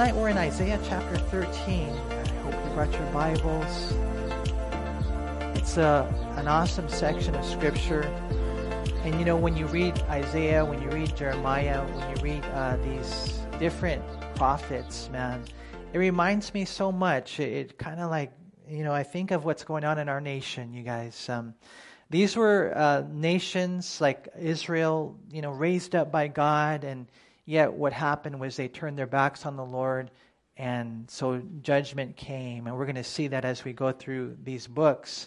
tonight we're in Isaiah chapter 13. I hope you brought your Bibles. It's a, an awesome section of Scripture. And you know, when you read Isaiah, when you read Jeremiah, when you read uh, these different prophets, man, it reminds me so much. It, it kind of like, you know, I think of what's going on in our nation, you guys. Um, these were uh, nations like Israel, you know, raised up by God and Yet what happened was they turned their backs on the Lord, and so judgment came. And we're going to see that as we go through these books.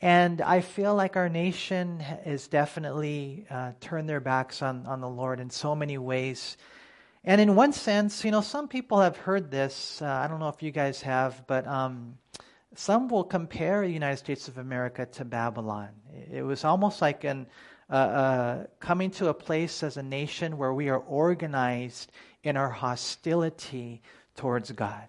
And I feel like our nation has definitely uh, turned their backs on, on the Lord in so many ways. And in one sense, you know, some people have heard this. Uh, I don't know if you guys have, but um, some will compare the United States of America to Babylon. It was almost like an uh, uh, coming to a place as a nation where we are organized in our hostility towards God.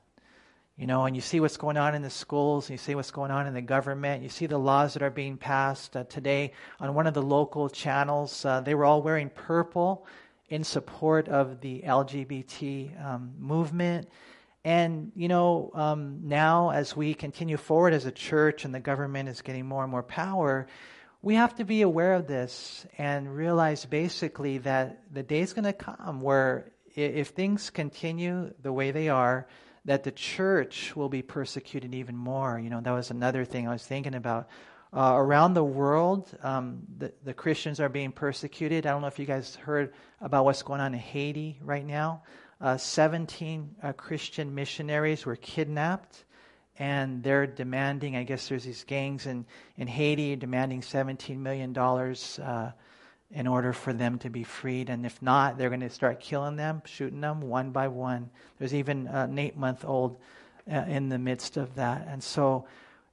You know, and you see what's going on in the schools, you see what's going on in the government, you see the laws that are being passed. Uh, today, on one of the local channels, uh, they were all wearing purple in support of the LGBT um, movement. And, you know, um, now as we continue forward as a church and the government is getting more and more power, we have to be aware of this and realize basically that the day is going to come where if things continue the way they are, that the church will be persecuted even more. You know, that was another thing I was thinking about. Uh, around the world, um, the, the Christians are being persecuted. I don't know if you guys heard about what's going on in Haiti right now. Uh, 17 uh, Christian missionaries were kidnapped and they're demanding, I guess there's these gangs in, in Haiti demanding $17 million uh, in order for them to be freed. And if not, they're going to start killing them, shooting them one by one. There's even an eight month old uh, in the midst of that. And so,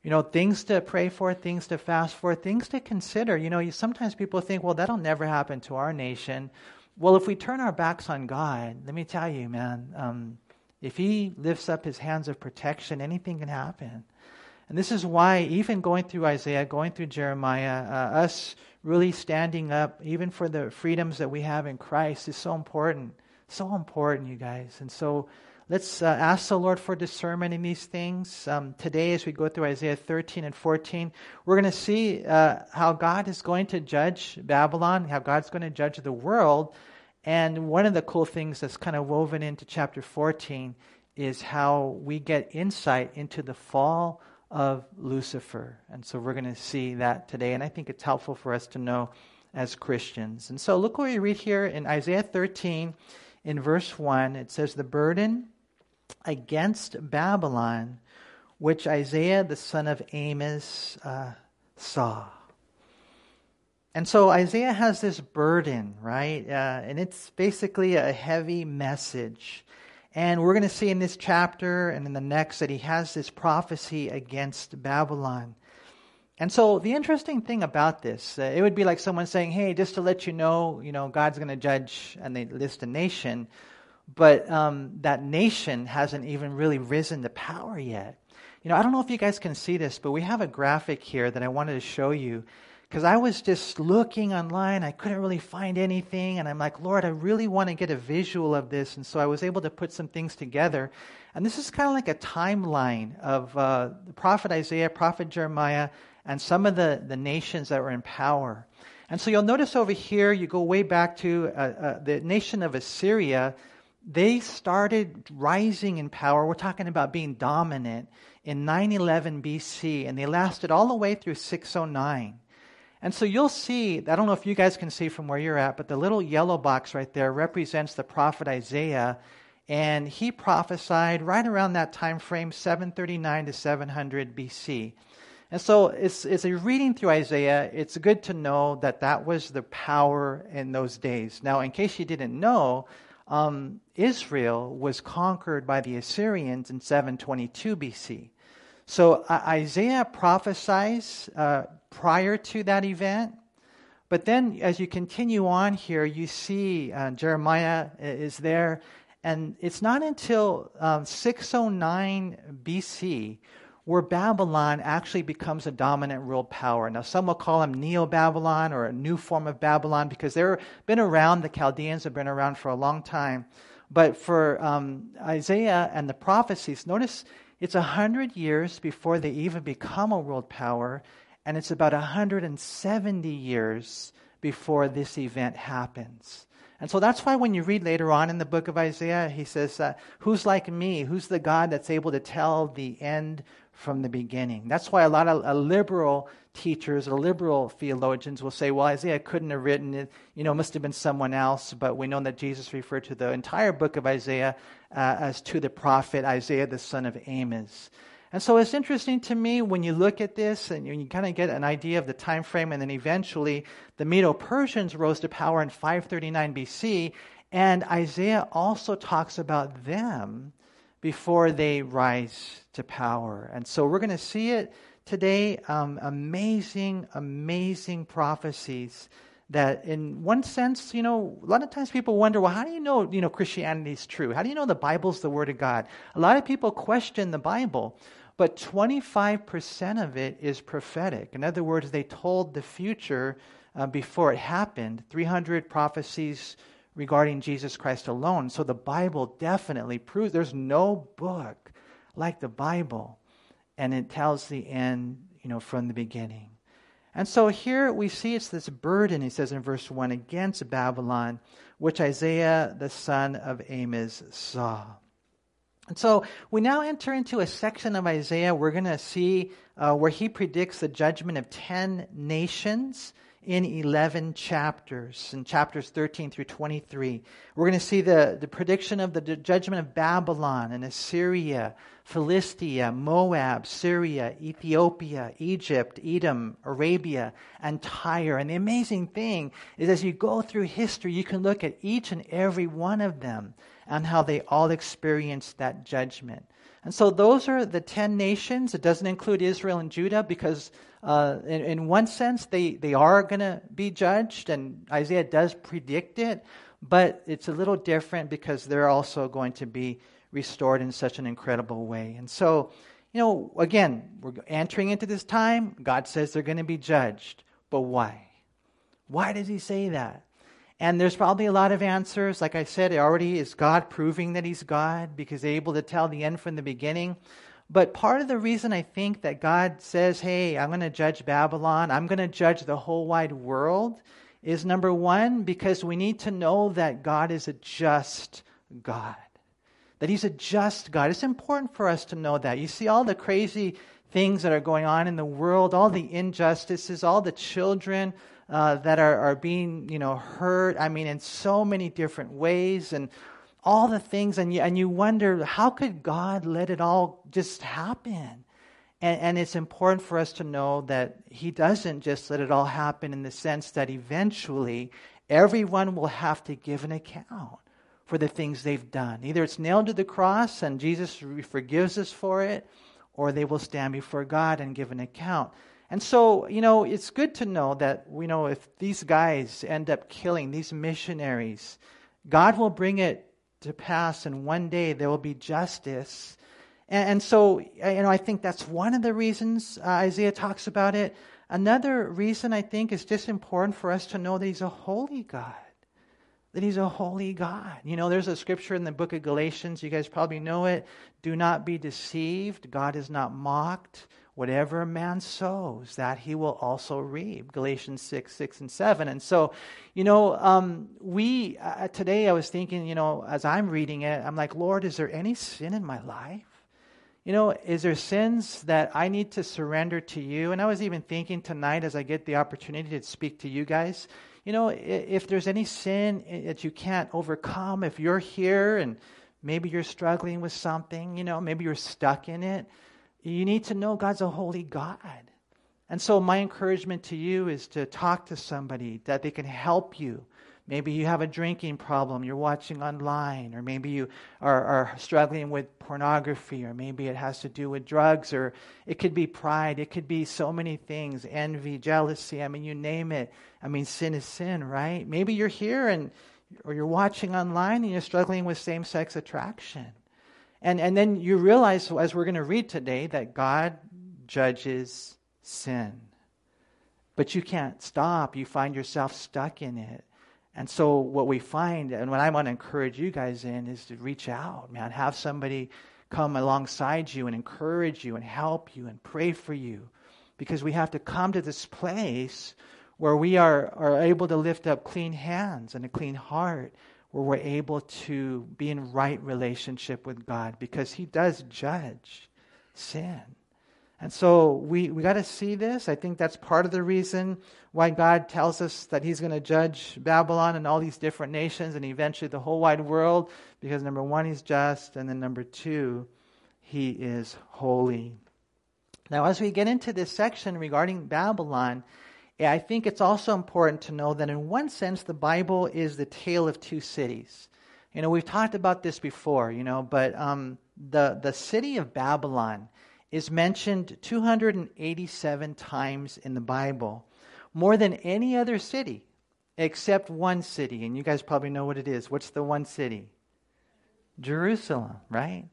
you know, things to pray for, things to fast for, things to consider. You know, you, sometimes people think, well, that'll never happen to our nation. Well, if we turn our backs on God, let me tell you, man, um, if he lifts up his hands of protection, anything can happen. And this is why, even going through Isaiah, going through Jeremiah, uh, us really standing up, even for the freedoms that we have in Christ, is so important. So important, you guys. And so let's uh, ask the Lord for discernment in these things. Um, today, as we go through Isaiah 13 and 14, we're going to see uh, how God is going to judge Babylon, how God's going to judge the world. And one of the cool things that's kind of woven into chapter 14 is how we get insight into the fall of Lucifer. And so we're going to see that today. And I think it's helpful for us to know as Christians. And so look what we read here in Isaiah 13 in verse 1. It says, The burden against Babylon, which Isaiah the son of Amos uh, saw. And so Isaiah has this burden, right? Uh, and it's basically a heavy message. And we're going to see in this chapter and in the next that he has this prophecy against Babylon. And so the interesting thing about this, uh, it would be like someone saying, "Hey, just to let you know, you know, God's going to judge," and they list a nation, but um, that nation hasn't even really risen to power yet. You know, I don't know if you guys can see this, but we have a graphic here that I wanted to show you because I was just looking online. I couldn't really find anything. And I'm like, Lord, I really want to get a visual of this. And so I was able to put some things together. And this is kind of like a timeline of uh, the prophet Isaiah, prophet Jeremiah, and some of the, the nations that were in power. And so you'll notice over here, you go way back to uh, uh, the nation of Assyria. They started rising in power. We're talking about being dominant in 911 BC, and they lasted all the way through 609. And so you'll see, I don't know if you guys can see from where you're at, but the little yellow box right there represents the prophet Isaiah. And he prophesied right around that time frame, 739 to 700 BC. And so, as, you're reading through Isaiah, it's good to know that that was the power in those days. Now, in case you didn't know, um, Israel was conquered by the Assyrians in 722 BC. So uh, Isaiah prophesies uh, prior to that event. But then, as you continue on here, you see uh, Jeremiah is there. And it's not until um, 609 BC where Babylon actually becomes a dominant world power. Now, some will call them Neo Babylon or a new form of Babylon because they've been around, the Chaldeans have been around for a long time. But for um, Isaiah and the prophecies, notice it's 100 years before they even become a world power, and it's about 170 years before this event happens. And so that's why when you read later on in the book of Isaiah, he says, uh, Who's like me? Who's the God that's able to tell the end from the beginning? That's why a lot of liberal teachers or liberal theologians will say, Well, Isaiah couldn't have written it, you know, it must have been someone else. But we know that Jesus referred to the entire book of Isaiah uh, as to the prophet Isaiah, the son of Amos. And so it's interesting to me when you look at this and you, you kind of get an idea of the time frame, and then eventually the Medo Persians rose to power in 539 BC, and Isaiah also talks about them before they rise to power. And so we're going to see it today. Um, amazing, amazing prophecies that in one sense, you know, a lot of times people wonder, well, how do you know, you know, Christianity is true? How do you know the Bible's the Word of God? A lot of people question the Bible. But 25% of it is prophetic. In other words, they told the future uh, before it happened. 300 prophecies regarding Jesus Christ alone. So the Bible definitely proves there's no book like the Bible. And it tells the end, you know, from the beginning. And so here we see it's this burden, he says in verse 1, against Babylon, which Isaiah the son of Amos saw. And so we now enter into a section of Isaiah. We're going to see uh, where he predicts the judgment of 10 nations in 11 chapters, in chapters 13 through 23. We're going to see the, the prediction of the judgment of Babylon and Assyria, Philistia, Moab, Syria, Ethiopia, Egypt, Edom, Arabia, and Tyre. And the amazing thing is, as you go through history, you can look at each and every one of them and how they all experienced that judgment. And so those are the 10 nations. It doesn't include Israel and Judah because, uh, in, in, one sense, they, they are going to be judged, and Isaiah does predict it, but it's a little different because they're also going to be restored in such an incredible way. And so, you know, again, we're entering into this time. God says they're going to be judged. But why? Why does he say that? And there's probably a lot of answers. Like I said, it already is God proving that He's God because they're able to tell the end from the beginning. But part of the reason I think that God says, hey, I'm going to judge Babylon, I'm going to judge the whole wide world, is number one, because we need to know that God is a just God. That He's a just God. It's important for us to know that. You see all the crazy things that are going on in the world, all the injustices, all the children uh, that are, are being, you know, hurt. I mean, in so many different ways and all the things. And you, and you wonder, how could God let it all just happen? And, and it's important for us to know that He doesn't just let it all happen in the sense that eventually everyone will have to give an account for the things they've done. Either it's nailed to the cross and Jesus forgives us for it, or they will stand before God and give an account. And so, you know, it's good to know that, you know, if these guys end up killing these missionaries, God will bring it to pass, and one day there will be justice. And, and so, you know, I think that's one of the reasons uh, Isaiah talks about it. Another reason I think is just important for us to know that He's a holy God. That He's a holy God. You know, there's a scripture in the book of Galatians, you guys probably know it. Do not be deceived, God is not mocked. Whatever a man sows, that he will also reap. Galatians 6, 6, and 7. And so, you know, um, we, uh, today I was thinking, you know, as I'm reading it, I'm like, Lord, is there any sin in my life? You know, is there sins that I need to surrender to you? And I was even thinking tonight as I get the opportunity to speak to you guys, you know, if there's any sin that you can't overcome, if you're here and maybe you're struggling with something, you know, maybe you're stuck in it you need to know God's a holy God. And so, my encouragement to you is to talk to somebody that they can help you. Maybe you have a drinking problem, you're watching online, or maybe you are, are, struggling with pornography, or maybe it has to do with drugs, or it could be pride, it could be so many things envy, jealousy. I mean, you name it. I mean, sin is sin, right? Maybe you're here and or you're watching online and you're struggling with same sex attraction. And, and then you realize, as we're going to read today, that God judges sin. But you can't stop. You find yourself stuck in it. And so, what we find, and what I want to encourage you guys in, is to reach out, man. Have somebody come alongside you and encourage you and help you and pray for you. Because we have to come to this place where we are, are able to lift up clean hands and a clean heart, where we're able to be in right relationship with God, because He does judge sin. And so we, we got to see this. I think that's part of the reason why God tells us that He's going to judge Babylon and all these different nations and eventually the whole wide world. Because number one, He's just, and then number two, He is holy. Now, as we get into this section regarding Babylon, I think it's also important to know that in one sense, the Bible is the tale of two cities. You know, we've talked about this before, you know, but um, the, the city of Babylon is mentioned 287 times in the Bible, more than any other city except one city. And you guys probably know what it is. What's the one city? Jerusalem, right?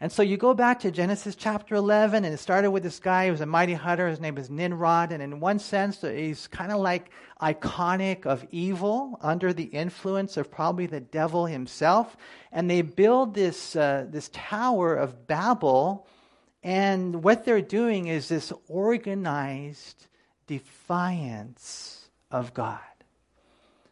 And so you go back to Genesis chapter 11, and it started with this guy who was a mighty hunter. His name is Nimrod. And in one sense, he's kind of like iconic of evil under the influence of probably the devil himself. And they build this, uh, this tower of Babel and what they're doing is this organized defiance of God.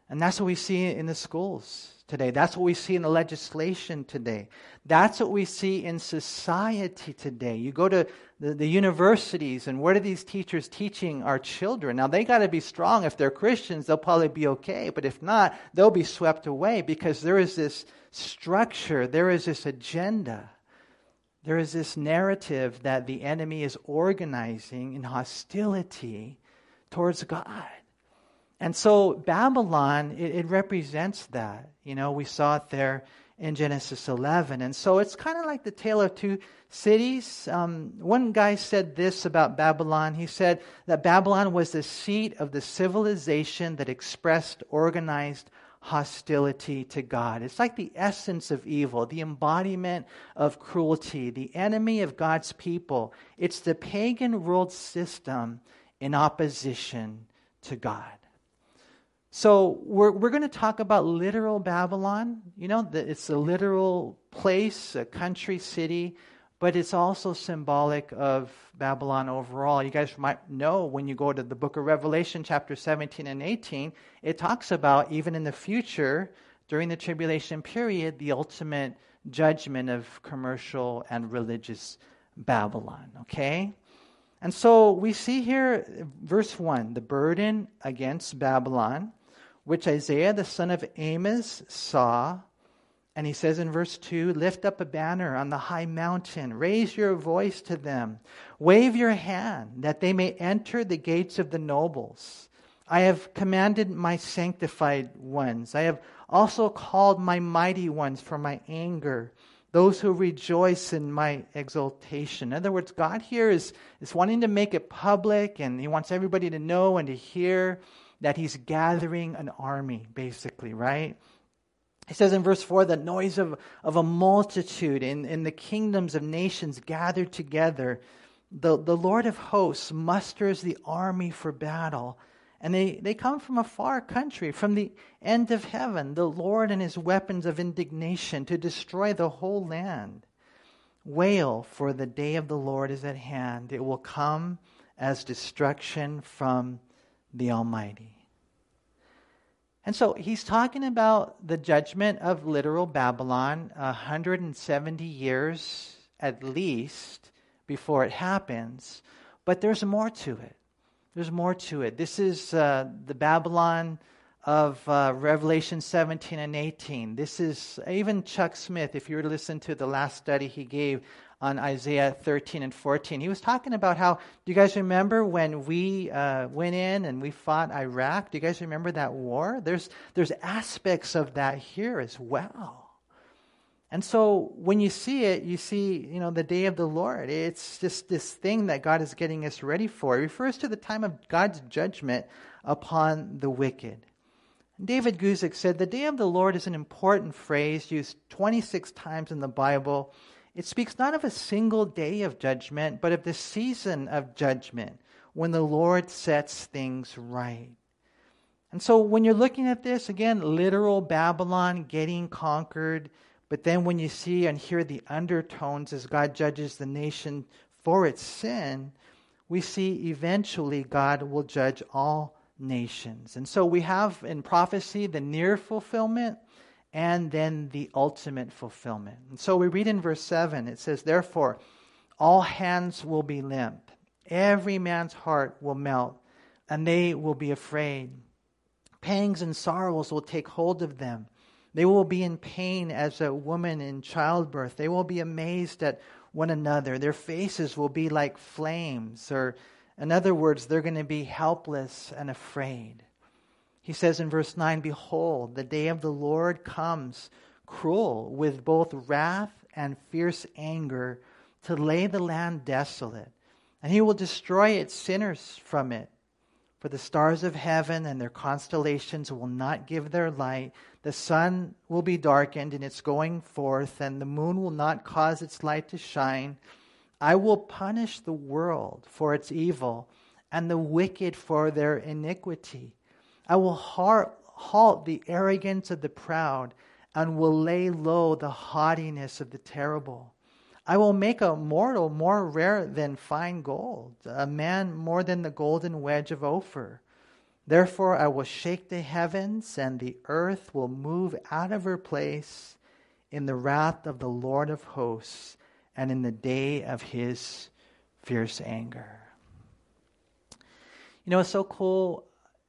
And that's what we see in the schools today. That's what we see in the legislation today. That's what we see in society today. You go to the, the universities, and what are these teachers teaching our children? Now, they got to be strong. If they're Christians, they'll probably be okay. But if not, they'll be swept away because there is this structure, there is this agenda there is this narrative that the enemy is organizing in hostility towards God. And so Babylon, it, it, represents that. You know, we saw it there in Genesis 11. And so it's kind of like the tale of two cities. Um, one guy said this about Babylon. He said that Babylon was the seat of the civilization that expressed organized hostility to God. It's like the essence of evil, the embodiment of cruelty, the enemy of God's people. It's the pagan world system in opposition to God. So we're, we're going to talk about literal Babylon. You know, it's a literal place, a country, city but it's also symbolic of Babylon overall. You guys might know when you go to the book of Revelation, chapter 17 and 18, it talks about even in the future, during the tribulation period, the ultimate judgment of commercial and religious Babylon. Okay? And so we see here, verse 1, the burden against Babylon, which Isaiah the son of Amos saw and he says in verse 2 Lift up a banner on the high mountain, raise your voice to them, wave your hand, that they may enter the gates of the nobles. I have commanded my sanctified ones. I have also called my mighty ones for my anger, those who rejoice in my exaltation. In other words, God here is, is wanting to make it public, and He wants everybody to know and to hear that He's gathering an army, basically, right? He says in verse 4 the noise of, of a multitude in, in the kingdoms of nations gathered together. The, the Lord of hosts musters the army for battle. And they, they come from a far country, from the end of heaven, the Lord and his weapons of indignation to destroy the whole land. Wail, for the day of the Lord is at hand. It will come as destruction from the Almighty. And so he's talking about the judgment of literal Babylon 170 years at least before it happens. But there's more to it. There's more to it. This is uh, the Babylon of uh, Revelation 17 and 18. This is even Chuck Smith, if you were to listen to the last study he gave on Isaiah 13 and 14. He was talking about how, do you guys remember when we uh, went in and we fought Iraq? Do you guys remember that war? There's, there's aspects of that here as well. And so when you see it, you see, you know, the day of the Lord. It's just this thing that God is getting us ready for. It refers to the time of God's judgment upon the wicked. David Guzik said, The day of the Lord is an important phrase used 26 times in the Bible it speaks not of a single day of judgment, but of the season of judgment when the Lord sets things right. And so when you're looking at this, again, literal Babylon getting conquered, but then when you see and hear the undertones as God judges the nation for its sin, we see eventually God will judge all nations. And so we have in prophecy the near fulfillment and then the ultimate fulfillment. And so we read in verse 7, it says, Therefore, all hands will be limp, every man's heart will melt, and they will be afraid. Pangs and sorrows will take hold of them. They will be in pain as a woman in childbirth. They will be amazed at one another. Their faces will be like flames, or in other words, they're going to be helpless and afraid. He says in verse 9 Behold, the day of the Lord comes, cruel, with both wrath and fierce anger, to lay the land desolate. And he will destroy its sinners from it for the stars of heaven and their constellations will not give their light. The sun will be darkened in its going forth, and the moon will not cause its light to shine. I will punish the world for its evil, and the wicked for their iniquity. I will halt the arrogance of the proud, and will lay low the haughtiness of the terrible. I will make a mortal more rare than fine gold, a man more than the golden wedge of Ophir. Therefore, I will shake the heavens, and the earth will move out of her place in the wrath of the Lord of hosts and in the day of his fierce anger. You know, it's so cool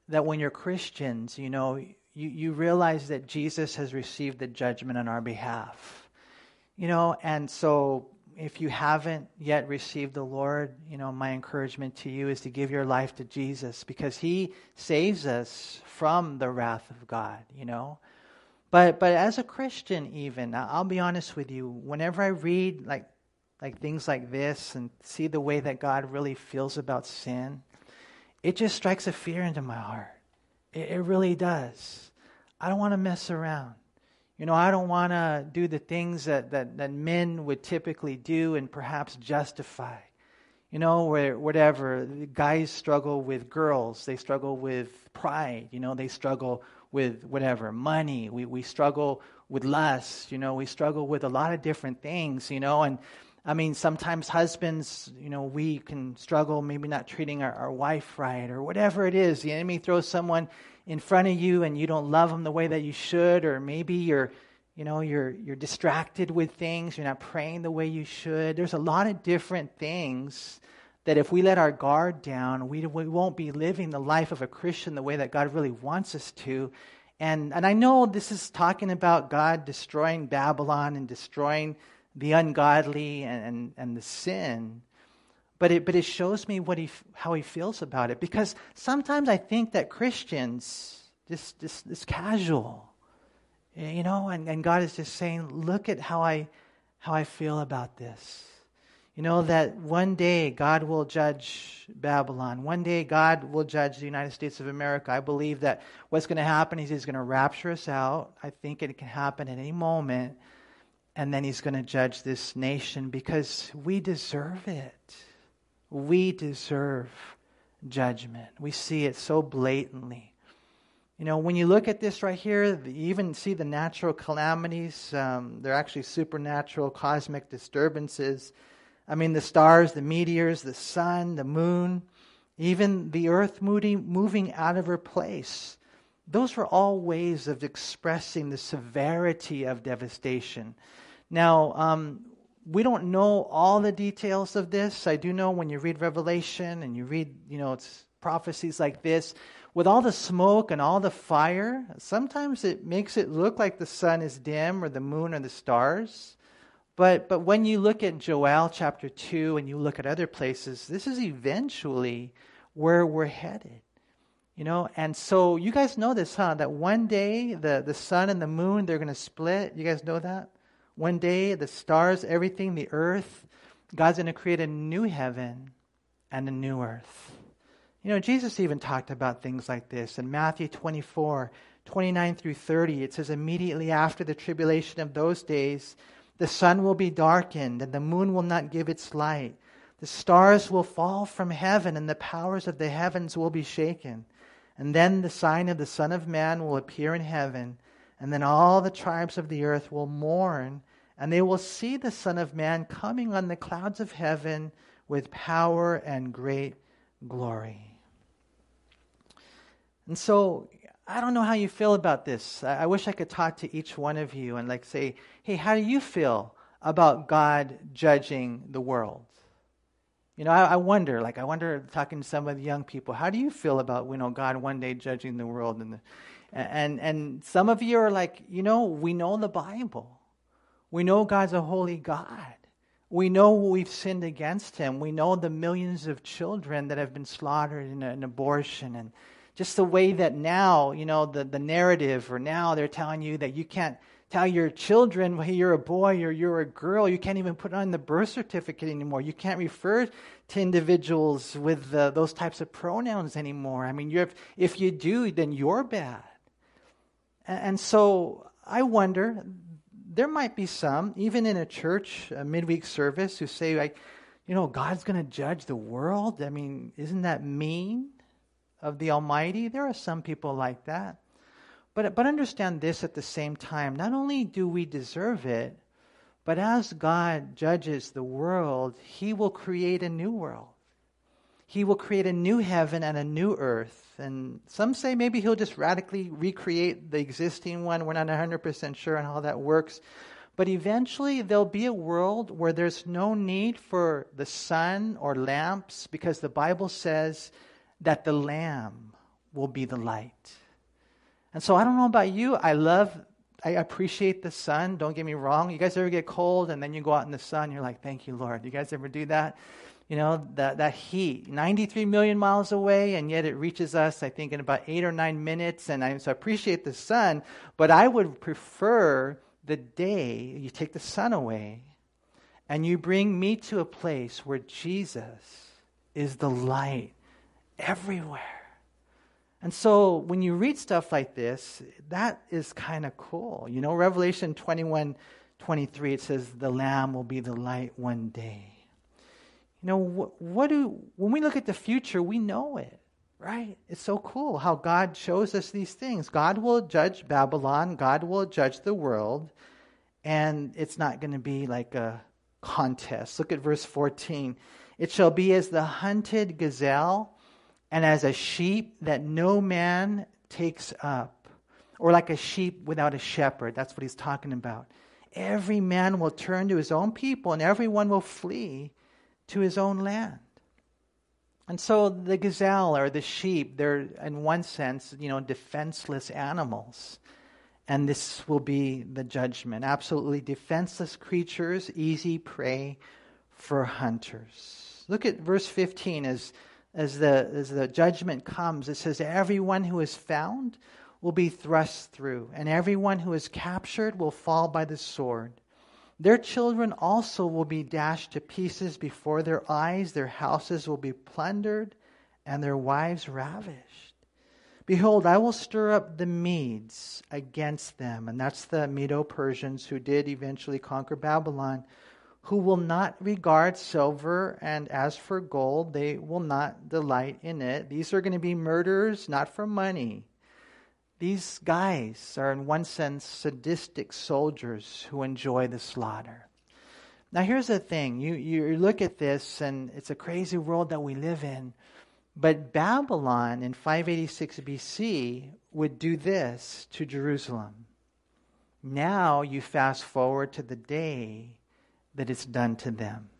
that when you're Christians, you know, you, you realize that Jesus has received the judgment on our behalf you know, and so if you haven't yet received the Lord, you know, my encouragement to you is to give your life to Jesus because he saves us from the wrath of God, you know. But but as a Christian even, I'll be honest with you, whenever I read like like things like this and see the way that God really feels about sin, it just strikes a fear into my heart. It, it really does. I don't want to mess around. You know, I don't want to do the things that, that, that men would typically do and perhaps justify. You know, where whatever guys struggle with girls, they struggle with pride. You know, they struggle with whatever money. We we struggle with lust. You know, we struggle with a lot of different things. You know, and I mean, sometimes husbands, you know, we can struggle maybe not treating our, our wife right or whatever it is. The enemy throws someone in front of you and you don't love them the way that you should, or maybe you're, you know, you're, you're distracted with things, you're not praying the way you should. There's a lot of different things that if we let our guard down, we, we won't be living the life of a Christian the way that God really wants us to. And, and I know this is talking about God destroying Babylon and destroying the ungodly and, and, and the sin but it, but it shows me what he, how he feels about it. Because sometimes I think that Christians, just, just, just casual, you know, and, and God is just saying, look at how I, how I feel about this. You know, that one day God will judge Babylon. One day God will judge the United States of America. I believe that what's going to happen is He's going to rapture us out. I think it can happen at any moment. And then He's going to judge this nation because we deserve it we deserve judgment. We see it so blatantly. You know, when you look at this right here, you even see the natural calamities. Um, they're actually supernatural cosmic disturbances. I mean, the stars, the meteors, the sun, the moon, even the earth moving, moving out of her place. Those are all ways of expressing the severity of devastation. Now, um, we don't know all the details of this. I do know when you read Revelation and you read, you know, it's prophecies like this, with all the smoke and all the fire, sometimes it makes it look like the sun is dim or the moon or the stars. But but when you look at Joel chapter 2 and you look at other places, this is eventually where we're headed. You know, and so you guys know this, huh? That one day the, the sun and the moon, they're going to split. You guys know that? One day, the stars, everything, the earth, God's going to create a new heaven and a new earth. You know, Jesus even talked about things like this. In Matthew 24, 29 through 30, it says, Immediately after the tribulation of those days, the sun will be darkened, and the moon will not give its light. The stars will fall from heaven, and the powers of the heavens will be shaken. And then the sign of the Son of Man will appear in heaven, and then all the tribes of the earth will mourn, and they will see the Son of Man coming on the clouds of heaven with power and great glory. And so, I don't know how you feel about this. I wish I could talk to each one of you and like say, hey, how do you feel about God judging the world? You know, I, I, wonder, like, I wonder, talking to some of the young people, how do you feel about, you know, God one day judging the world? And, the, and, and some of you are like, you know, we know the Bible. We know God's a holy God. We know we've sinned against Him. We know the millions of children that have been slaughtered in, in abortion. And just the way that now, you know, the, the narrative, or now they're telling you that you can't tell your children, hey, you're a boy or you're a girl. You can't even put on the birth certificate anymore. You can't refer to individuals with uh, those types of pronouns anymore. I mean, if you do, then you're bad. And, so I wonder, there might be some, even in a church, a midweek service, who say, like, you know, God's going to judge the world. I mean, isn't that mean of the Almighty? There are some people like that. But, but understand this at the same time. Not only do we deserve it, but as God judges the world, He will create a new world. He will create a new heaven and a new earth. And some say maybe He'll just radically recreate the existing one. We're not 100% sure on how that works. But eventually, there'll be a world where there's no need for the sun or lamps because the Bible says that the Lamb will be the light. And so I don't know about you. I love, I appreciate the sun. Don't get me wrong. You guys ever get cold and then you go out in the sun, you're like, thank you, Lord. You guys ever do that? You know, that, that heat, 93 million miles away, and yet it reaches us, I think, in about eight or nine minutes. And I so I appreciate the sun, but I would prefer the day you take the sun away and you bring me to a place where Jesus is the light everywhere. And so when you read stuff like this, that is kind of cool. You know, Revelation 21 23, it says, The Lamb will be the light one day. You know, what, what do, when we look at the future, we know it, right? It's so cool how God shows us these things. God will judge Babylon, God will judge the world, and it's not going to be like a contest. Look at verse 14. It shall be as the hunted gazelle and as a sheep that no man takes up, or like a sheep without a shepherd. That's what he's talking about. Every man will turn to his own people, and everyone will flee to his own land. And so the gazelle or the sheep, they're in one sense, you know, defenseless animals. And this will be the judgment. Absolutely defenseless creatures, easy prey for hunters. Look at verse 15 as as the, as the judgment comes, it says, Everyone who is found will be thrust through, and everyone who is captured will fall by the sword. Their children also will be dashed to pieces before their eyes, their houses will be plundered, and their wives ravished. Behold, I will stir up the Medes against them. And that's the Medo Persians who did eventually conquer Babylon who will not regard silver, and as for gold, they will not delight in it. These are going to be murderers, not for money. These guys are, in one sense, sadistic soldiers who enjoy the slaughter. Now, here's the thing you, you look at this, and it's a crazy world that we live in. But Babylon in 586 BC would do this to Jerusalem. Now you fast forward to the day that it's done to them.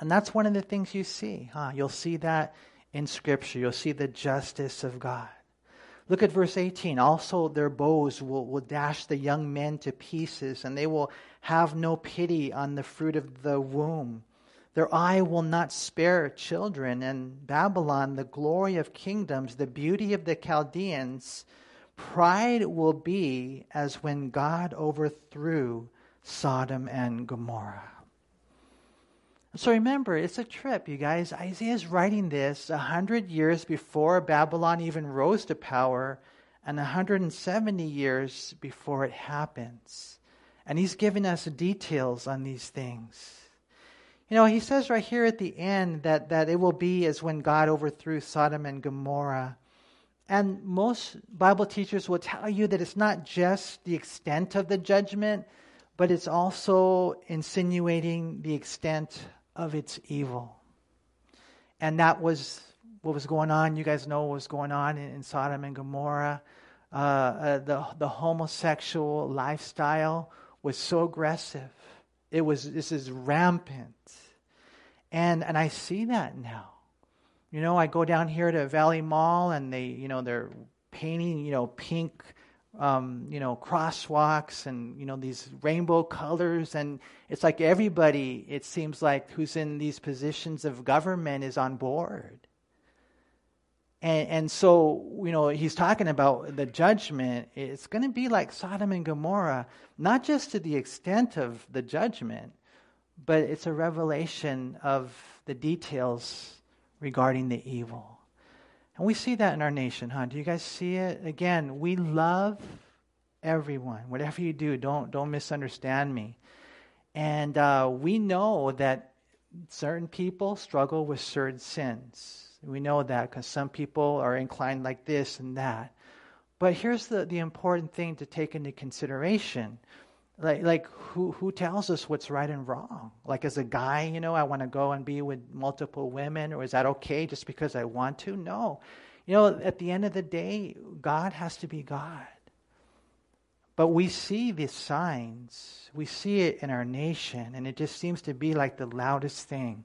And that's one of the things you see, huh? You'll see that in Scripture. You'll see the justice of God. Look at verse 18. Also, their bows will, will dash the young men to pieces, and they will have no pity on the fruit of the womb. Their eye will not spare children, and Babylon, the glory of kingdoms, the beauty of the Chaldeans, pride will be as when God overthrew Sodom and Gomorrah. So remember, it's a trip, you guys. Isaiah is writing this a hundred years before Babylon even rose to power, and 170 years before it happens. And he's giving us details on these things. You know, he says right here at the end that, that it will be as when God overthrew Sodom and Gomorrah. And most Bible teachers will tell you that it's not just the extent of the judgment, but it's also insinuating the extent of its evil. And that was what was going on. You guys know what was going on in, in Sodom and Gomorrah. Uh, uh, the, the homosexual lifestyle was so aggressive. It was, this is rampant. And, and I see that now. You know, I go down here to Valley Mall and they, you know, they're painting, you know, pink, um, you know, crosswalks and, you know, these rainbow colors. And it's like everybody, it seems like, who's in these positions of government is on board. And, and so, you know, he's talking about the judgment. It's going to be like Sodom and Gomorrah, not just to the extent of the judgment, but it's a revelation of the details regarding the evil. And we see that in our nation, huh? Do you guys see it? Again, we love everyone. Whatever you do, don't, don't misunderstand me. And uh, we know that certain people struggle with certain sins. We know that because some people are inclined like this and that. But here's the, the important thing to take into consideration like like who who tells us what's right and wrong? Like as a guy you know i want to go and be with multiple women or is that okay just because i want to? No. You know at the end of the day god has to be god. But we see these signs. We see it in our nation and it just seems to be like the loudest thing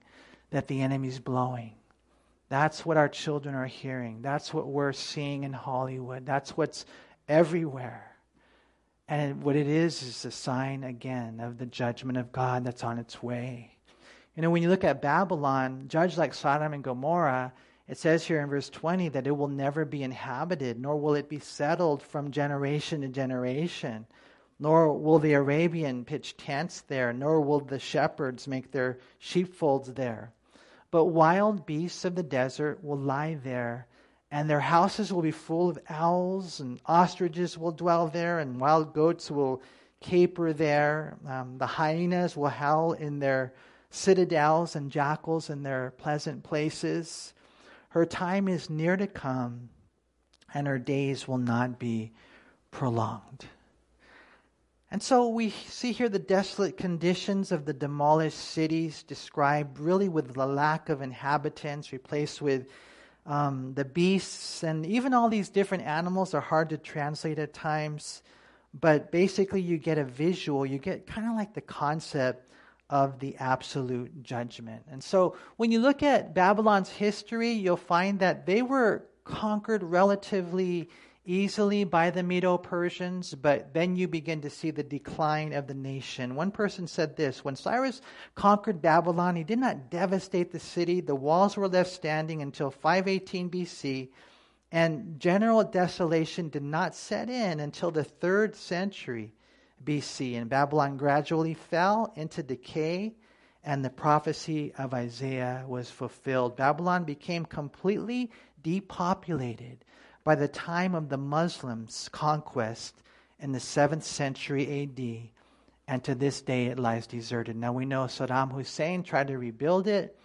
that the enemy's blowing. That's what our children are hearing. That's what we're seeing in hollywood. That's what's everywhere and what it is is a sign again of the judgment of God that's on its way. You know, when you look at Babylon, judged like Sodom and Gomorrah, it says here in verse 20 that it will never be inhabited, nor will it be settled from generation to generation. Nor will the Arabian pitch tents there, nor will the shepherds make their sheepfolds there. But wild beasts of the desert will lie there, and their houses will be full of owls, and ostriches will dwell there, and wild goats will caper there. Um, the hyenas will howl in their citadels, and jackals in their pleasant places. Her time is near to come, and her days will not be prolonged. And so we see here the desolate conditions of the demolished cities described really with the lack of inhabitants, replaced with um, the beasts, and even all these different animals are hard to translate at times. But basically, you get a visual, you get kind of like the concept of the absolute judgment. And so, when you look at Babylon's history, you'll find that they were conquered relatively easily by the Medo Persians, but then you begin to see the decline of the nation. One person said this When Cyrus conquered Babylon, he did not devastate the city. The walls were left standing until 518 BC, and general desolation did not set in until the third century BC. And Babylon gradually fell into decay. And the prophecy of Isaiah was fulfilled. Babylon became completely depopulated by the time of the Muslims' conquest in the 7th century AD, and to this day it lies deserted. Now we know Saddam Hussein tried to rebuild it,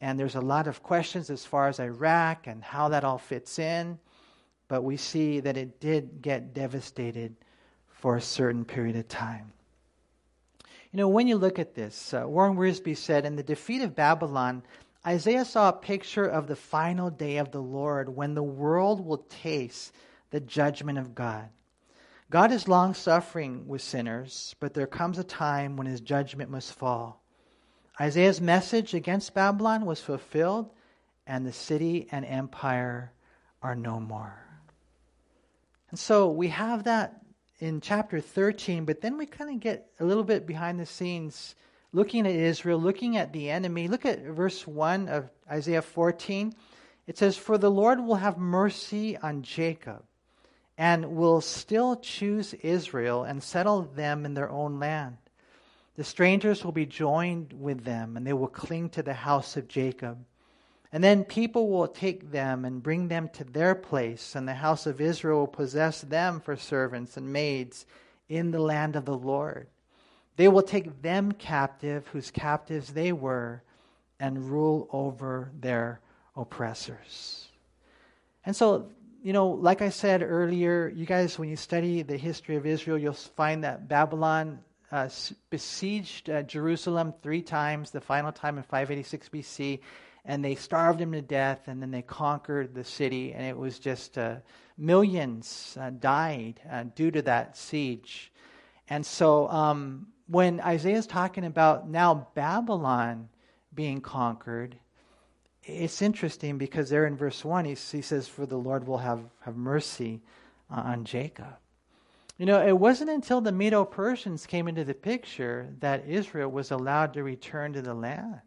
and there's a lot of questions as far as Iraq and how that all fits in, but we see that it did get devastated for a certain period of time. You know, when you look at this, uh, Warren Wiersbe said, in the defeat of Babylon, Isaiah saw a picture of the final day of the Lord when the world will taste the judgment of God. God is long suffering with sinners, but there comes a time when his judgment must fall. Isaiah's message against Babylon was fulfilled, and the city and empire are no more. And so we have that in chapter 13, but then we kind of get a little bit behind the scenes looking at Israel, looking at the enemy. Look at verse 1 of Isaiah 14. It says, For the Lord will have mercy on Jacob and will still choose Israel and settle them in their own land. The strangers will be joined with them, and they will cling to the house of Jacob. And then people will take them and bring them to their place, and the house of Israel will possess them for servants and maids in the land of the Lord. They will take them captive, whose captives they were, and rule over their oppressors. And so you know, like I said earlier, you guys, when you study the history of Israel, you'll find that Babylon uh, besieged uh, Jerusalem three times, the final time in 586 BC, and they starved him to death, and then they conquered the city, and it was just uh, millions uh, died uh, due to that siege. And so um, when Isaiah is talking about now Babylon being conquered, it's interesting because there in verse 1, he, says, For the Lord will have, have mercy on Jacob. You know, it wasn't until the Medo Persians came into the picture that Israel was allowed to return to the land.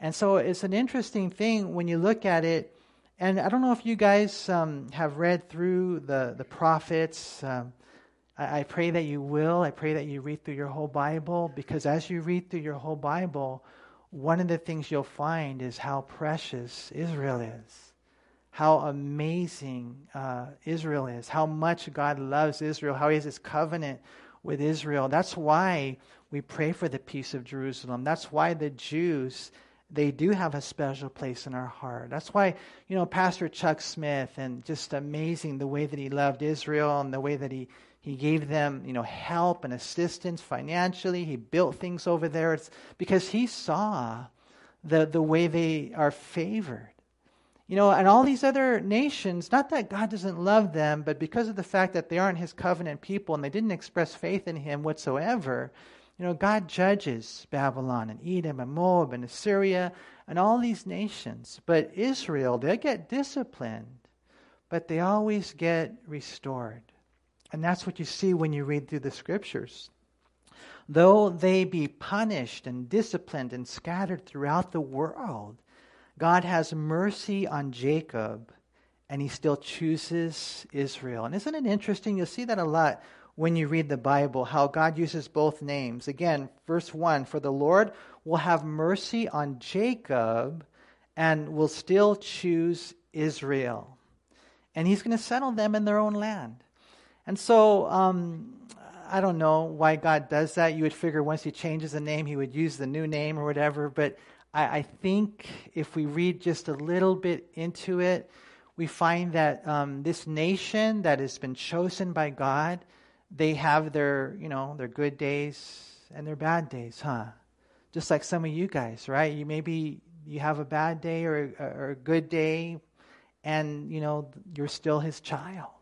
And so it's an interesting thing when you look at it. And I don't know if you guys um, have read through the, the prophets. Um, I, I pray that you will. I pray that you read through your whole Bible because as you read through your whole Bible, one of the things you'll find is how precious Israel is, how amazing uh, Israel is, how much God loves Israel, how He has His covenant with Israel. That's why we pray for the peace of Jerusalem. That's why the Jews they do have a special place in our heart. That's why, you know, Pastor Chuck Smith and just amazing the way that he loved Israel and the way that he he gave them, you know, help and assistance financially. He built things over there. It's because he saw the, the way they are favored. You know, and all these other nations, not that God doesn't love them, but because of the fact that they aren't his covenant people and they didn't express faith in him whatsoever, you know, God judges Babylon and Edom and Moab and Assyria and all these nations. But Israel, they get disciplined, but they always get restored. And that's what you see when you read through the scriptures. Though they be punished and disciplined and scattered throughout the world, God has mercy on Jacob and he still chooses Israel. And isn't it interesting? You'll see that a lot when you read the Bible, how God uses both names. Again, verse 1 For the Lord will have mercy on Jacob and will still choose Israel. And he's going to settle them in their own land. And so, um, I don't know why God does that. You would figure once He changes the name, He would use the new name or whatever. But I, I think if we read just a little bit into it, we find that um, this nation that has been chosen by God, they have their, you know, their good days and their bad days, huh? Just like some of you guys, right? You maybe you have a bad day or or a good day, and you know you're still His child.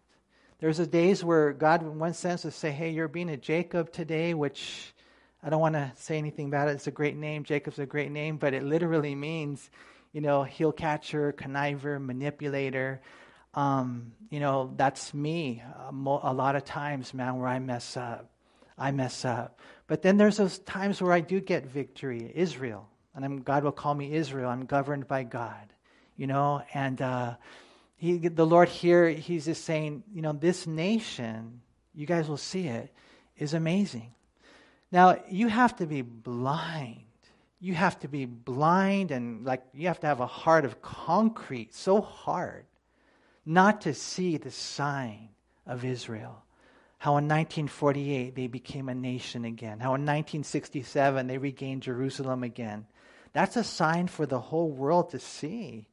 There's a days where God, in one sense, will say, Hey, you're being a Jacob today, which I don't want to say anything about it. It's a great name. Jacob's a great name, but it literally means, you know, heel catcher, conniver, manipulator. Um, you know, that's me a, mo- a lot of times, man, where I mess up. I mess up. But then there's those times where I do get victory. Israel. And I'm, God will call me Israel. I'm governed by God, you know, and, uh, he, the Lord here, he's just saying, you know, this nation, you guys will see it, is amazing. Now, you have to be blind. You have to be blind and like you have to have a heart of concrete, so hard, not to see the sign of Israel. How in 1948 they became a nation again. How in 1967 they regained Jerusalem again. That's a sign for the whole world to see.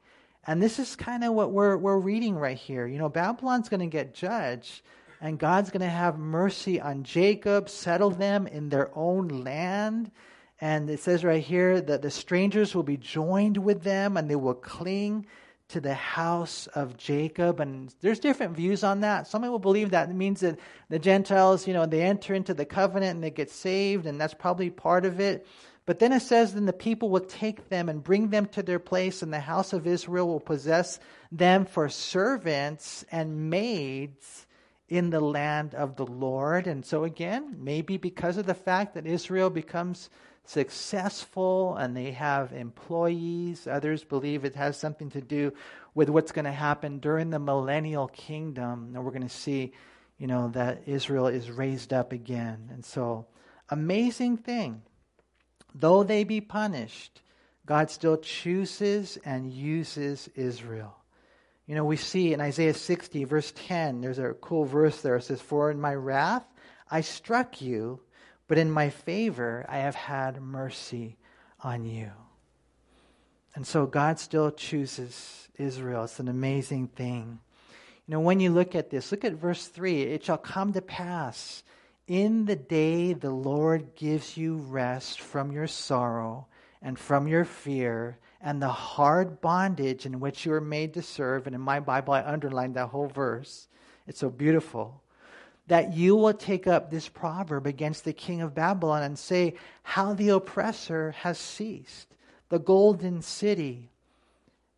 And this is kind of what we're, we're reading right here. You know, Babylon's going to get judged, and God's going to have mercy on Jacob, settle them in their own land. And it says right here that the strangers will be joined with them and they will cling to the house of Jacob. And there's different views on that. Some people believe that it means that the Gentiles, you know, they enter into the covenant and they get saved, and that's probably part of it. But then it says, Then the people will take them and bring them to their place, and the house of Israel will possess them for servants and maids in the land of the Lord. And so, again, maybe because of the fact that Israel becomes successful and they have employees, others believe it has something to do with what's going to happen during the millennial kingdom. And we're going to see, you know, that Israel is raised up again. And so, amazing thing Though they be punished, God still chooses and uses Israel. You know, we see in Isaiah 60, verse 10, there's a cool verse there. It says, For in my wrath I struck you, but in my favor I have had mercy on you. And so God still chooses Israel. It's an amazing thing. You know, when you look at this, look at verse 3 it shall come to pass in the day the Lord gives you rest from your sorrow and from your fear and the hard bondage in which you are made to serve. And in my Bible, I underlined that whole verse. It's so beautiful. That you will take up this proverb against the king of Babylon and say, How the oppressor has ceased. The golden city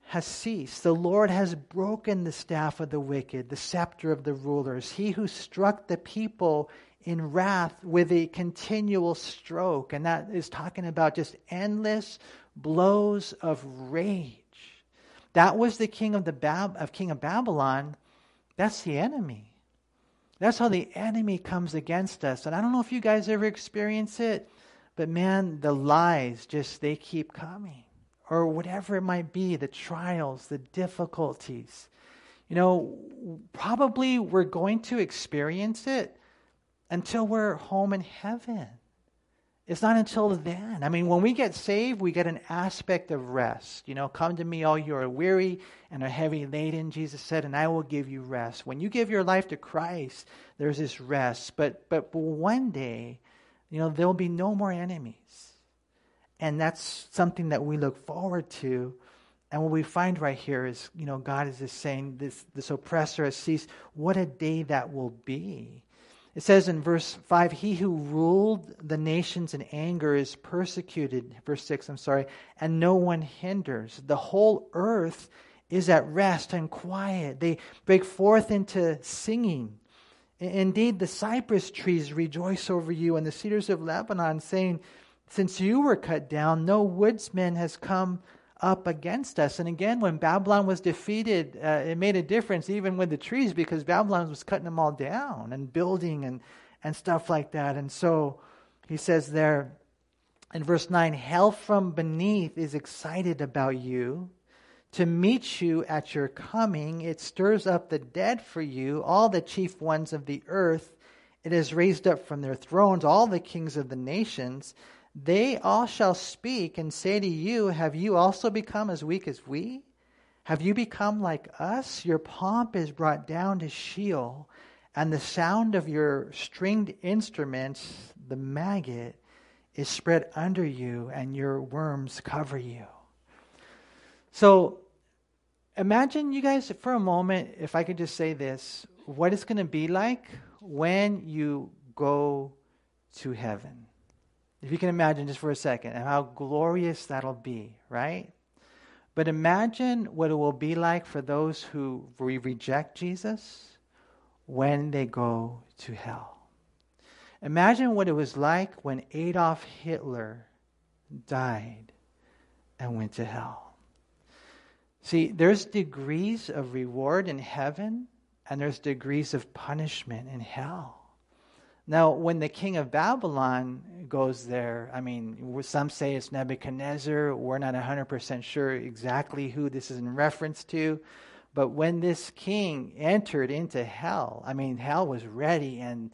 has ceased. The Lord has broken the staff of the wicked, the scepter of the rulers. He who struck the people in wrath with a continual stroke. And that is talking about just endless blows of rage. That was the king of the Bab- of king of Babylon. That's the enemy. That's how the enemy comes against us. And I don't know if you guys ever experience it, but man, the lies just they keep coming. Or whatever it might be, the trials, the difficulties. You know, probably we're going to experience it until we're home in heaven. It's not until then. I mean, when we get saved, we get an aspect of rest. You know, come to me, all you are weary and are heavy laden, Jesus said, and I will give you rest. When you give your life to Christ, there's this rest. But but one day, you know, there'll be no more enemies. And that's something that we look forward to. And what we find right here is, you know, God is just saying this this oppressor has ceased. What a day that will be. It says in verse 5 He who ruled the nations in anger is persecuted. Verse 6, I'm sorry, and no one hinders. The whole earth is at rest and quiet. They break forth into singing. Indeed, the cypress trees rejoice over you, and the cedars of Lebanon, saying, Since you were cut down, no woodsman has come up against us. And again, when Babylon was defeated, uh, it made a difference even with the trees because Babylon was cutting them all down and building and, and stuff like that. And so he says there in verse 9 Hell from beneath is excited about you. To meet you at your coming, it stirs up the dead for you, all the chief ones of the earth. It has raised up from their thrones all the kings of the nations. They all shall speak and say to you, Have you also become as weak as we? Have you become like us? Your pomp is brought down to Sheol, and the sound of your stringed instruments, the maggot, is spread under you, and your worms cover you. So imagine, you guys, for a moment, if I could just say this what it's going to be like when you go to heaven. If you can imagine just for a second and how glorious that'll be, right? But imagine what it will be like for those who re- reject Jesus when they go to hell. Imagine what it was like when Adolf Hitler died and went to hell. See, there's degrees of reward in heaven, and there's degrees of punishment in hell. Now, when the king of Babylon goes there, I mean, some say it's Nebuchadnezzar. We're not 100% sure exactly who this is in reference to. But when this king entered into hell, I mean, hell was ready. And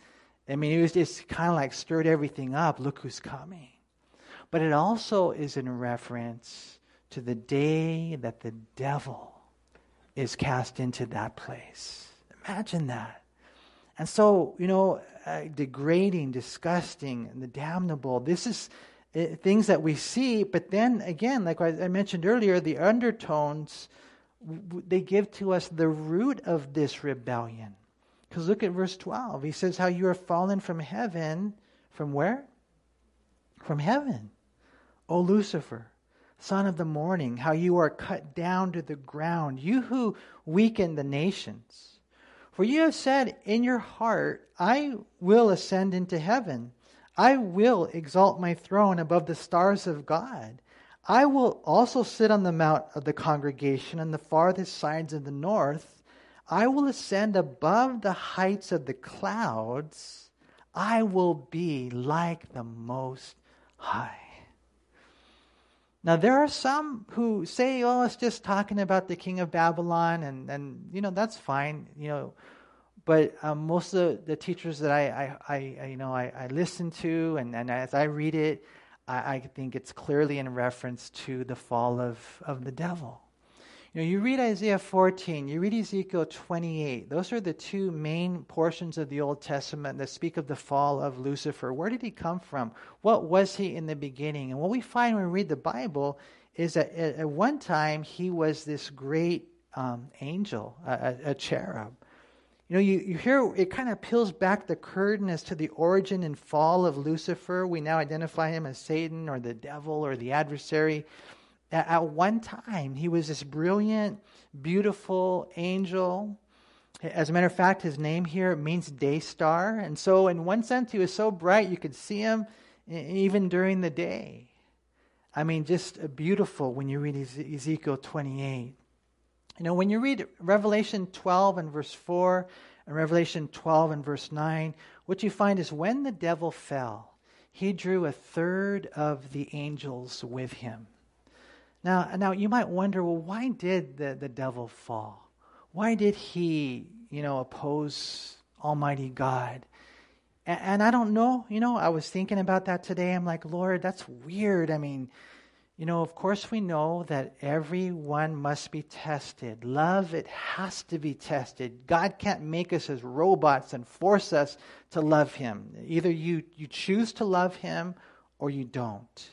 I mean, it was just kind of like stirred everything up. Look who's coming. But it also is in reference to the day that the devil is cast into that place. Imagine that. And so, you know, uh, degrading, disgusting, and the damnable. This is uh, things that we see, but then again, like I mentioned earlier, the undertones, they give to us the root of this rebellion. Because look at verse 12. He says, How you are fallen from heaven. From where? From heaven. O Lucifer, son of the morning, how you are cut down to the ground, you who weaken the nations. For you have said in your heart, I will ascend into heaven. I will exalt my throne above the stars of God. I will also sit on the mount of the congregation on the farthest sides of the north. I will ascend above the heights of the clouds. I will be like the Most High. Now, there are some who say, oh, it's just talking about the king of Babylon, and, and you know, that's fine, you know. But um, most of the teachers that I, I, I you know, I, I, listen to, and, and as I read it, I, I think it's clearly in reference to the fall of, of the devil. You know, you read Isaiah 14, you read Ezekiel 28. Those are the two main portions of the Old Testament that speak of the fall of Lucifer. Where did he come from? What was he in the beginning? And what we find when we read the Bible is that at, one time he was this great um, angel, a, a, cherub. You know, you, you hear it kind of peels back the curtain as to the origin and fall of Lucifer. We now identify him as Satan or the devil or the adversary. At one time, he was this brilliant, beautiful angel. As a matter of fact, his name here means day star. And so, in one sense, he was so bright you could see him even during the day. I mean, just beautiful when you read Ezekiel 28. You know, when you read Revelation 12 and verse 4 and Revelation 12 and verse 9, what you find is when the devil fell, he drew a third of the angels with him. Now, now you might wonder, well, why did the, the devil fall? Why did he, you know, oppose Almighty God? And, and I don't know, you know, I was thinking about that today. I'm like, Lord, that's weird. I mean, you know, of course, we know that everyone must be tested. Love, it has to be tested. God can't make us as robots and force us to love Him. Either you, you choose to love Him or you don't.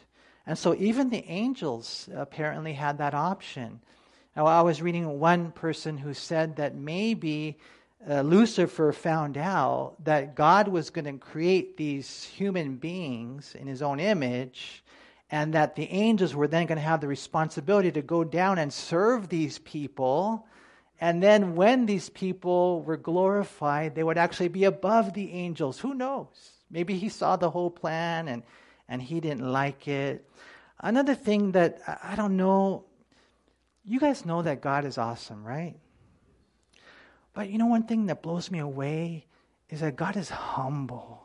And so even the angels apparently had that option. Now, I was reading one person who said that maybe uh, Lucifer found out that God was going to create these human beings in his own image, and that the angels were then going to have the responsibility to go down and serve these people. And then when these people were glorified, they would actually be above the angels. Who knows? Maybe he saw the whole plan and and he didn't like it. Another thing that I don't know, you guys know that God is awesome, right? But you know, one thing that blows me away is that God is humble.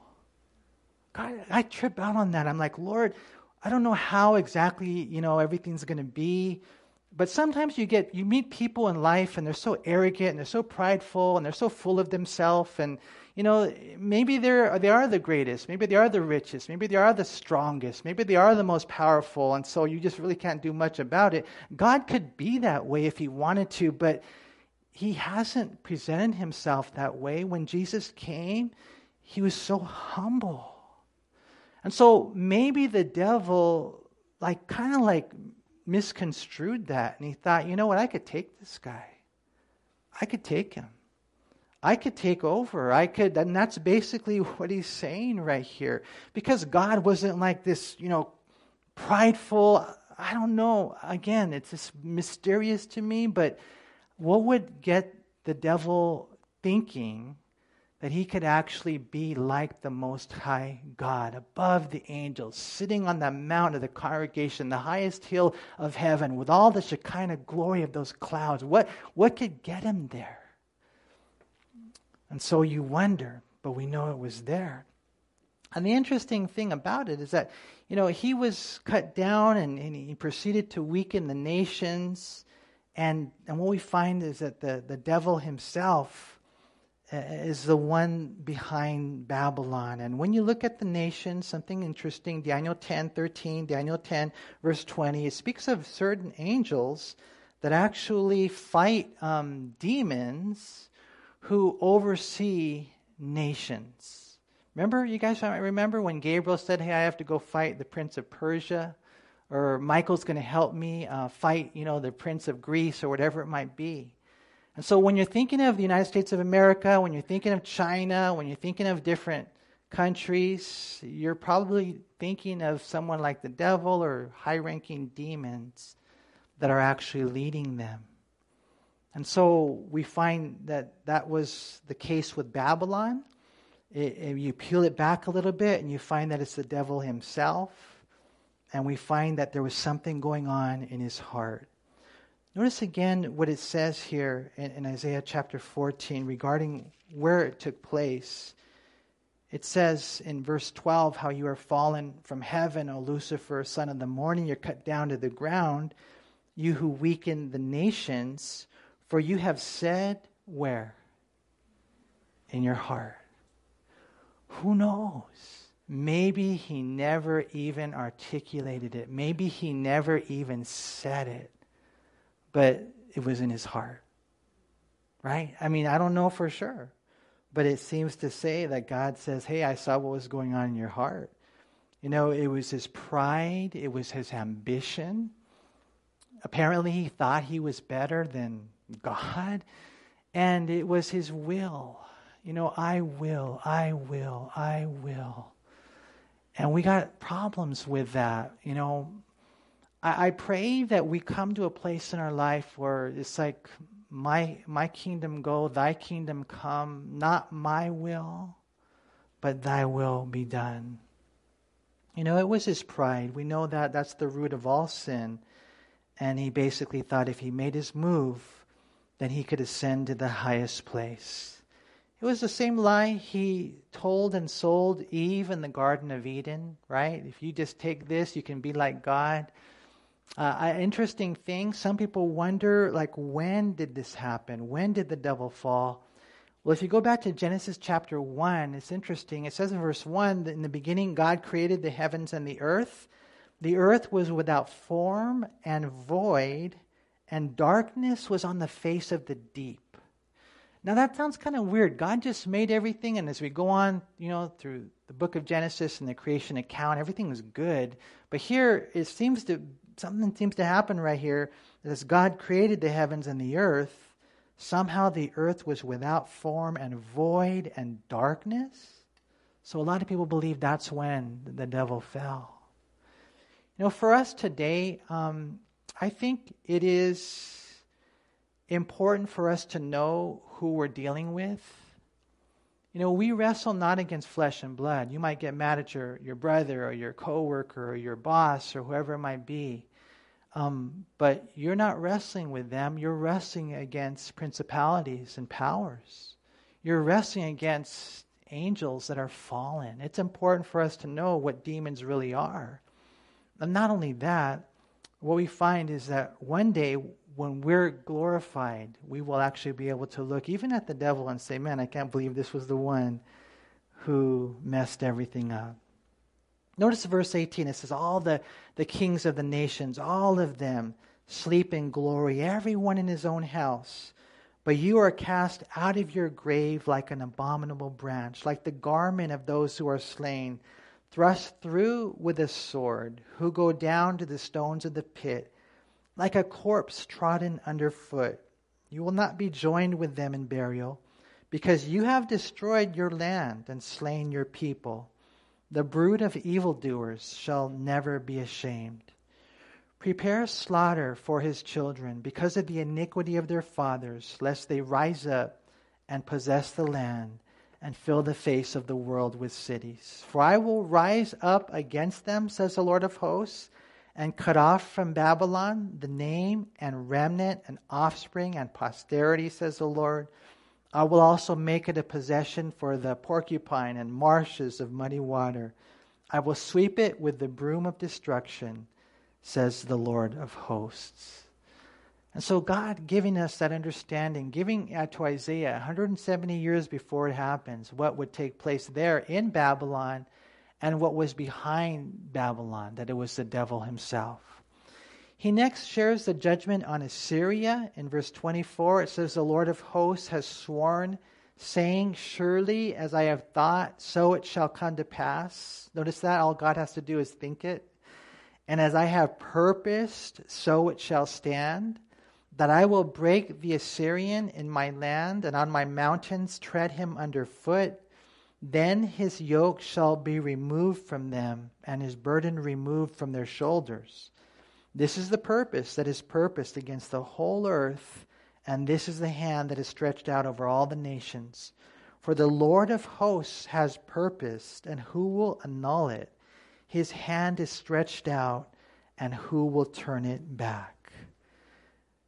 God, I trip out on that. I'm like, Lord, I don't know how exactly, you know, everything's going to be. But sometimes you get, you meet people in life and they're so arrogant and they're so prideful and they're so full of themselves and you know, maybe they're, they are the greatest, maybe they are the richest, maybe they are the strongest, maybe they are the most powerful, and so you just really can't do much about it. God could be that way if He wanted to, but He hasn't presented Himself that way. When Jesus came, He was so humble. And so maybe the devil, like, kind of like misconstrued that, and he thought, you know what, I could take this guy. I could take him. I could take over. I could, and that's basically what he's saying right here. Because God wasn't like this, you know, prideful, I don't know. Again, it's just mysterious to me, but what would get the devil thinking that he could actually be like the Most High God, above the angels, sitting on the mount of the congregation, the highest hill of heaven, with all the Shekinah glory of those clouds? What, what could get him there? And so you wonder, but we know it was there. And the interesting thing about it is that, you know, he was cut down and, and he proceeded to weaken the nations. And, and what we find is that the, the devil himself uh, is the one behind Babylon. And when you look at the nations, something interesting, Daniel 10, 13, Daniel 10, verse 20, it speaks of certain angels that actually fight um, demons who oversee nations. Remember, you guys remember when Gabriel said, Hey, I have to go fight the prince of Persia? Or Michael's going to help me uh, fight, you know, the prince of Greece or whatever it might be. And so when you're thinking of the United States of America, when you're thinking of China, when you're thinking of different countries, you're probably thinking of someone like the devil or high ranking demons that are actually leading them. And so we find that that was the case with Babylon. It, you peel it back a little bit and you find that it's the devil himself. And we find that there was something going on in his heart. Notice again what it says here in, in Isaiah chapter 14 regarding where it took place. It says in verse 12 how you are fallen from heaven, O Lucifer, son of the morning. You're cut down to the ground, you who weaken the nations. For you have said, where? In your heart. Who knows? Maybe he never even articulated it. Maybe he never even said it. But it was in his heart. Right? I mean, I don't know for sure. But it seems to say that God says, Hey, I saw what was going on in your heart. You know, it was his pride, it was his ambition. Apparently, he thought he was better than God, and it was his will. You know, I will, I will, I will. And we got problems with that. You know, I, I pray that we come to a place in our life where it's like, my, my kingdom go, thy kingdom come, not my will, but thy will be done. You know, it was his pride. We know that that's the root of all sin. And he basically thought if he made his move, then he could ascend to the highest place. It was the same lie he told and sold Eve in the Garden of Eden, right? If you just take this, you can be like God. Uh, interesting thing, some people wonder, like, when did this happen? When did the devil fall? Well, if you go back to Genesis chapter 1, it's interesting. It says in verse 1 that in the beginning God created the heavens and the earth. The earth was without form and void, and darkness was on the face of the deep. Now that sounds kind of weird. God just made everything, and as we go on, you know, through the book of Genesis and the creation account, everything was good. But here it seems to something seems to happen right here. As God created the heavens and the earth, somehow the earth was without form and void and darkness. So a lot of people believe that's when the devil fell. You know, for us today, um, I think it is important for us to know who we're dealing with. You know, we wrestle not against flesh and blood. You might get mad at your, your brother or your coworker or your boss or whoever it might be. Um, but you're not wrestling with them. You're wrestling against principalities and powers. You're wrestling against angels that are fallen. It's important for us to know what demons really are. And not only that, what we find is that one day when we're glorified, we will actually be able to look even at the devil and say, Man, I can't believe this was the one who messed everything up. Notice verse 18. It says, All the, the kings of the nations, all of them sleep in glory, everyone in his own house. But you are cast out of your grave like an abominable branch, like the garment of those who are slain, thrust through with a sword, who go down to the stones of the pit like a corpse trodden underfoot. You will not be joined with them in burial, because you have destroyed your land and slain your people. The brood of evildoers shall never be ashamed. Prepare slaughter for his children because of the iniquity of their fathers, lest they rise up and possess the land and fill the face of the world with cities. For I will rise up against them, says the Lord of hosts and cut off from Babylon the name and remnant and offspring and posterity, says the Lord. I will also make it a possession for the porcupine and marshes of muddy water. I will sweep it with the broom of destruction, says the Lord of hosts. And so, God giving us that understanding, giving to Isaiah 170 years before it happens, what would take place there in Babylon and what was behind Babylon, that it was the devil himself. He next shares the judgment on Assyria. In verse 24, it says, The Lord of hosts has sworn, saying, Surely as I have thought, so it shall come to pass. Notice that all God has to do is think it. And as I have purposed, so it shall stand, that I will break the Assyrian in my land, and on my mountains tread him under foot then his yoke shall be removed from them, and his burden removed from their shoulders. This is the purpose that is purposed against the whole earth, and this is the hand that is stretched out over all the nations. For the Lord of hosts has purposed, and who will annul it? His hand is stretched out, and who will turn it back?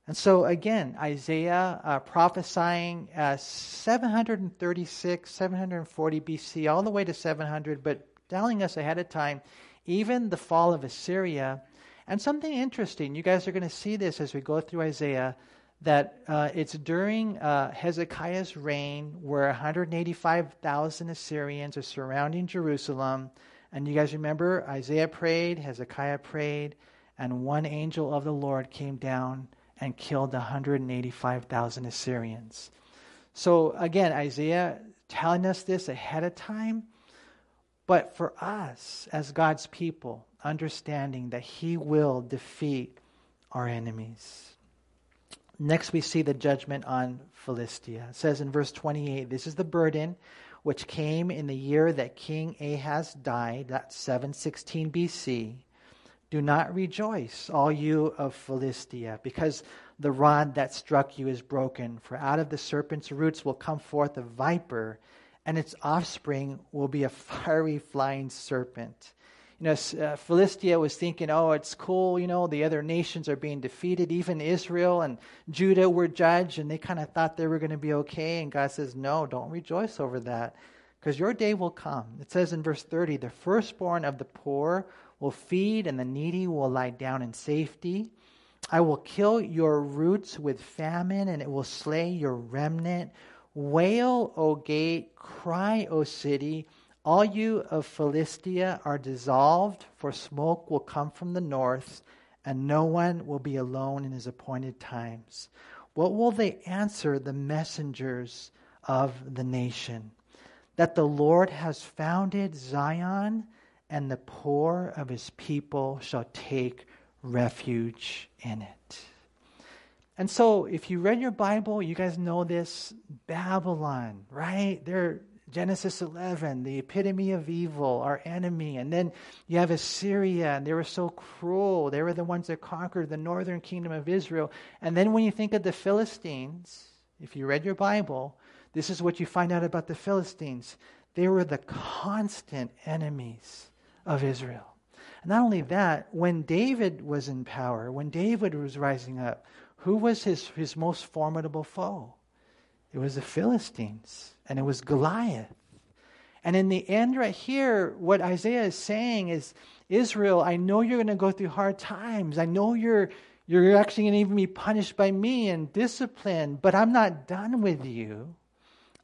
And so, again, Isaiah uh, prophesying uh, 736, 740 BC, all the way to 700, but telling us ahead of time, even the fall of Assyria. And something interesting, you guys are going to see this as we go through Isaiah, that uh, it's during uh, Hezekiah's reign where 185,000 Assyrians are surrounding Jerusalem. And you guys remember, Isaiah prayed, Hezekiah prayed, and one angel of the Lord came down and killed 185,000 Assyrians. So again, Isaiah telling us this ahead of time. But for us, as God's people, understanding that He will defeat our enemies. Next, we see the judgment on Philistia. It says in verse 28 This is the burden which came in the year that King Ahaz died, that's 716 BC. Do not rejoice, all you of Philistia, because the rod that struck you is broken. For out of the serpent's roots will come forth a viper, and its offspring will be a fiery flying serpent. You know, uh, Philistia was thinking, oh, it's cool, you know, the other nations are being defeated. Even Israel and Judah were judged, and they kind of thought they were going to be okay. And God says, no, don't rejoice over that, because your day will come. It says in verse 30 the firstborn of the poor will feed, and the needy will lie down in safety. I will kill your roots with famine, and it will slay your remnant. Wail, O gate, cry, O city. All you of Philistia are dissolved, for smoke will come from the north, and no one will be alone in his appointed times. What will they answer the messengers of the nation? That the Lord has founded Zion, and the poor of his people shall take refuge in it. And so, if you read your Bible, you guys know this Babylon, right? They're Genesis 11, the epitome of evil, our enemy. And then you have Assyria, and they were so cruel. They were the ones that conquered the northern kingdom of Israel. And then when you think of the Philistines, if you read your Bible, this is what you find out about the Philistines. They were the constant enemies of Israel. And not only that, when David was in power, when David was rising up, who was his, his most formidable foe? It was the Philistines, and it was Goliath. And in the end, right here, what Isaiah is saying is Israel, I know you're going to go through hard times. I know you're, you're actually going to even be punished by me and disciplined, but I'm not done with you.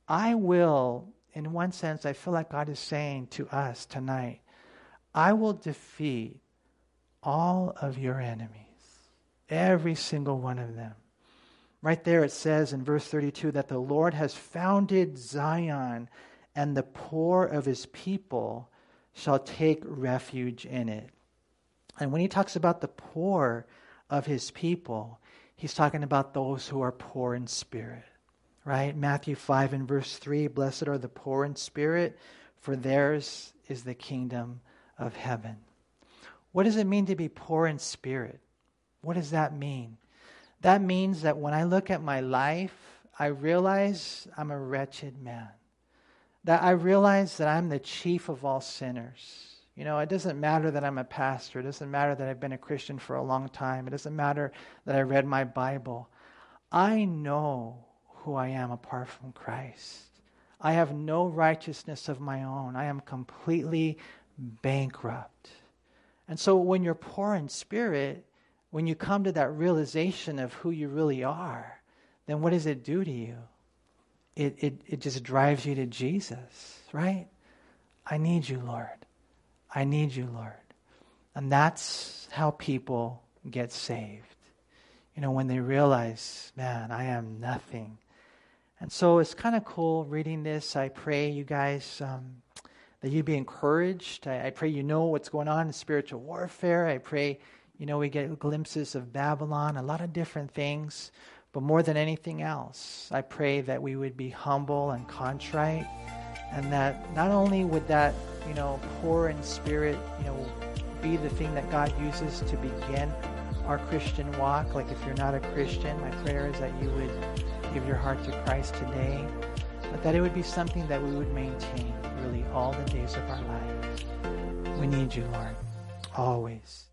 I will, in one sense, I feel like God is saying to us tonight, I will defeat all of your enemies, every single one of them. Right there it says in verse 32 that the Lord has founded Zion, and the poor of his people shall take refuge in it. And when he talks about the poor of his people, he's talking about those who are poor in spirit. Right? Matthew 5 and verse 3 Blessed are the poor in spirit, for theirs is the kingdom of heaven. What does it mean to be poor in spirit? What does that mean? That means that when I look at my life, I realize I'm a wretched man. That I realize that I'm the chief of all sinners. You know, it doesn't matter that I'm a pastor. It doesn't matter that I've been a Christian for a long time. It doesn't matter that I read my Bible. I know who I am apart from Christ. I have no righteousness of my own. I am completely bankrupt. And so when you're poor in spirit, when you come to that realization of who you really are, then what does it do to you? It, it, it just drives you to Jesus, right? I need you, Lord. I need you, Lord. And that's how people get saved. You know, when they realize, man, I am nothing. And so it's kind of cool reading this. I pray you guys um, that you be encouraged. I, I pray you know what's going on in spiritual warfare. I pray, you know, we get glimpses of Babylon, a lot of different things. But more than anything else, I pray that we would be humble and contrite, and that not only would that, you know, poor in spirit, you know, be the thing that God uses to begin our Christian walk. Like if you're not a Christian, my prayer is that you would give your heart to Christ today, but that it would be something that we would maintain really all the days of our lives. We need you, Lord, always.